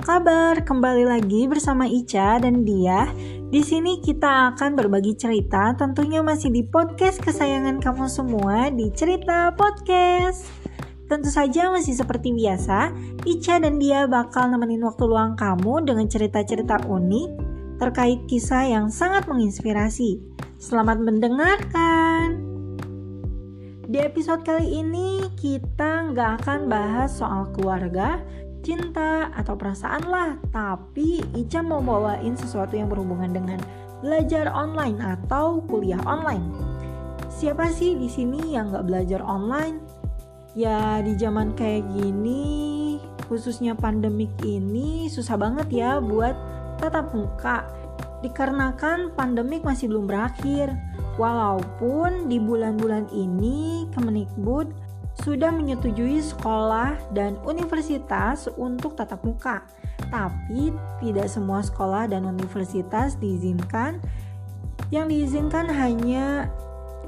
kabar? Kembali lagi bersama Ica dan dia. Di sini kita akan berbagi cerita, tentunya masih di podcast kesayangan kamu semua di Cerita Podcast. Tentu saja masih seperti biasa, Ica dan dia bakal nemenin waktu luang kamu dengan cerita-cerita unik terkait kisah yang sangat menginspirasi. Selamat mendengarkan! Di episode kali ini kita nggak akan bahas soal keluarga, cinta, atau perasaan lah. Tapi Ica mau bawain sesuatu yang berhubungan dengan belajar online atau kuliah online. Siapa sih di sini yang nggak belajar online? Ya di zaman kayak gini, khususnya pandemik ini susah banget ya buat tatap muka. Dikarenakan pandemik masih belum berakhir. Walaupun di bulan-bulan ini Kemendikbud sudah menyetujui sekolah dan universitas untuk tatap muka. Tapi tidak semua sekolah dan universitas diizinkan. Yang diizinkan hanya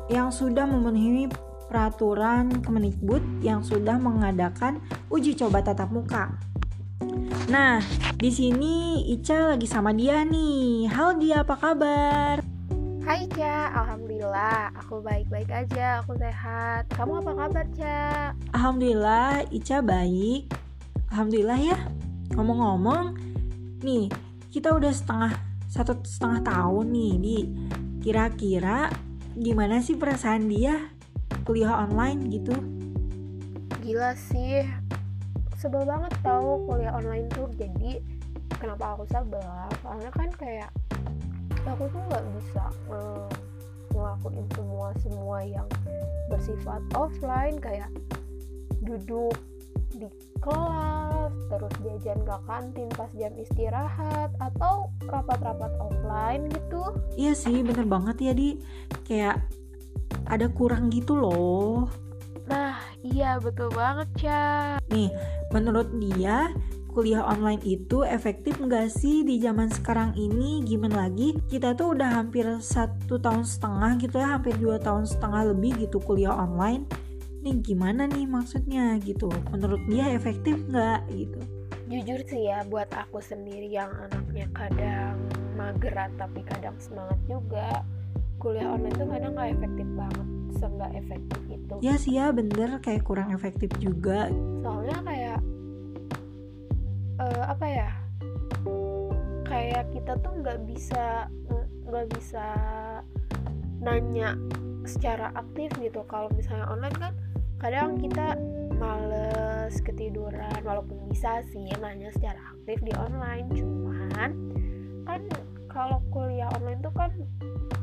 yang sudah memenuhi peraturan Kemendikbud yang sudah mengadakan uji coba tatap muka. Nah, di sini Ica lagi sama dia nih. Halo dia, apa kabar? Hai Ca, Alhamdulillah aku baik-baik aja, aku sehat. Kamu apa kabar Ca? Alhamdulillah Ica baik. Alhamdulillah ya Ngomong-ngomong Nih kita udah setengah Satu setengah tahun nih di. Kira-kira Gimana sih perasaan dia Kuliah online gitu? Gila sih Sebel banget tau kuliah online tuh. Jadi kenapa aku sabar Karena kan kayak aku tuh nggak bisa semua yang bersifat offline kayak duduk di kelas terus jajan ke kantin pas jam istirahat atau rapat-rapat offline gitu. Iya sih bener banget ya di. Kayak ada kurang gitu loh. Nah iya betul banget ya nih menurut dia kuliah online itu efektif nggak sih di zaman sekarang ini? Gimana lagi? Kita tuh udah hampir satu tahun setengah gitu ya hampir dua tahun setengah lebih gitu kuliah online. Nih gimana nih maksudnya gitu? Menurut dia efektif nggak gitu? Jujur sih ya buat aku sendiri yang anaknya kadang mager tapi kadang semangat juga kuliah online tuh kadang nggak efektif banget seenggak efektif itu. Ya sih ya bener kayak kurang efektif juga. Soalnya kayak uh, apa ya? Kayak kita tuh nggak bisa nggak bisa nanya secara aktif gitu. Kalau misalnya online kan kadang kita males ketiduran walaupun bisa sih nanya secara aktif di online. Cuman kan kalau kuliah online tuh kan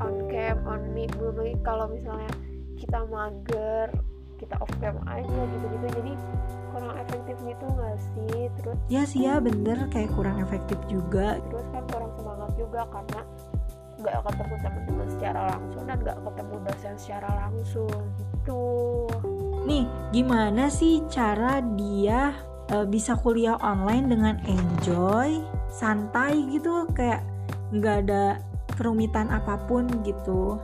on cam on mic belum lagi kalau misalnya kita mager kita off cam aja gitu-gitu. Jadi terus ya sih ya bener kayak kurang efektif juga. Terus kan kurang semangat juga karena nggak ketemu teman-teman secara langsung dan nggak ketemu dosen secara langsung gitu. Nih gimana sih cara dia uh, bisa kuliah online dengan enjoy santai gitu? Kayak nggak ada kerumitan apa pun gitu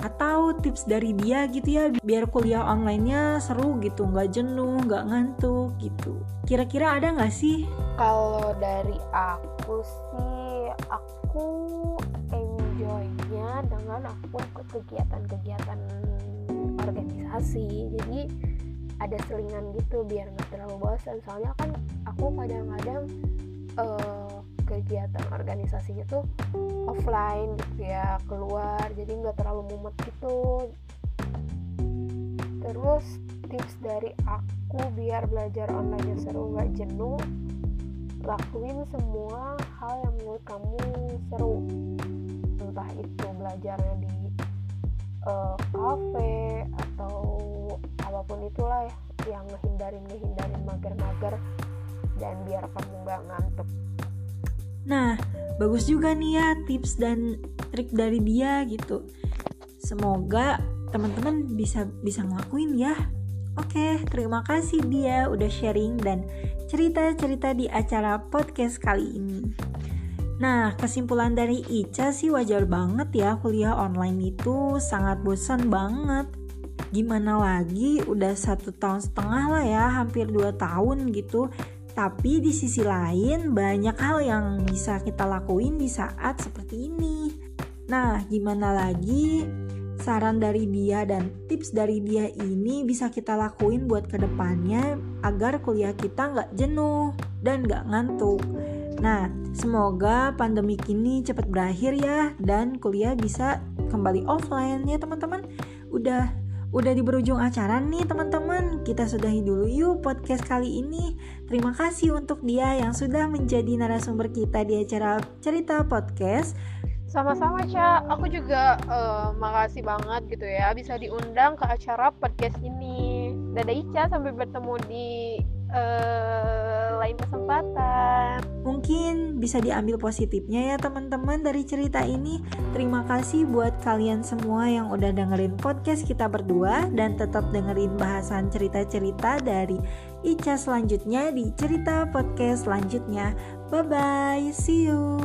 atau tips dari dia gitu ya biar kuliah onlinenya seru gitu nggak jenuh nggak ngantuk gitu. Kira-kira ada nggak sih? Kalau dari aku sih aku enjoynya dengan aku ikut kegiatan-kegiatan organisasi. Jadi ada selingan gitu biar nggak terlalu bosan soalnya kan aku kadang-kadang uh, kegiatan organisasinya tuh offline gitu ya keluar jadi nggak terlalu mumet gitu. Terus tips dari aku biar belajar online seru nggak jenuh lakuin semua hal yang menurut kamu seru. Entah itu belajarnya di uh, cafe atau apa pun itulah ya yang ngehindarin ngehindarin mager-mager dan biar kamu nggak ngantuk Nah, bagus juga nih ya tips dan trik dari dia gitu. Semoga teman-teman bisa bisa ngelakuin ya. Oke, terima kasih dia udah sharing dan cerita-cerita di acara podcast kali ini. Nah, kesimpulan dari Ica sih wajar banget ya kuliah online itu sangat bosan banget. Gimana lagi, udah satu tahun setengah lah ya, hampir dua tahun gitu Tapi di sisi lain banyak hal yang bisa kita lakuin di saat seperti ini. Nah, gimana lagi saran dari dia dan tips dari dia ini bisa kita lakuin buat ke depannya agar kuliah kita nggak jenuh dan nggak ngantuk. Nah, semoga pandemi ini cepat berakhir ya dan kuliah bisa kembali offline ya teman-teman. Udah Udah di berujung acara nih teman-teman. Kita sudahi dulu yuk podcast kali ini. Terima kasih untuk dia yang sudah menjadi narasumber kita di acara Cerita Podcast. Sama-sama Ca, aku juga uh, makasih banget gitu ya bisa diundang ke acara podcast ini. Dadah Ica, sampai bertemu di uh, bisa diambil positifnya ya teman-teman dari cerita ini. Terima kasih buat kalian semua yang udah dengerin podcast kita berdua dan tetap dengerin bahasan cerita-cerita dari Ica selanjutnya di cerita podcast selanjutnya. Bye bye, see you.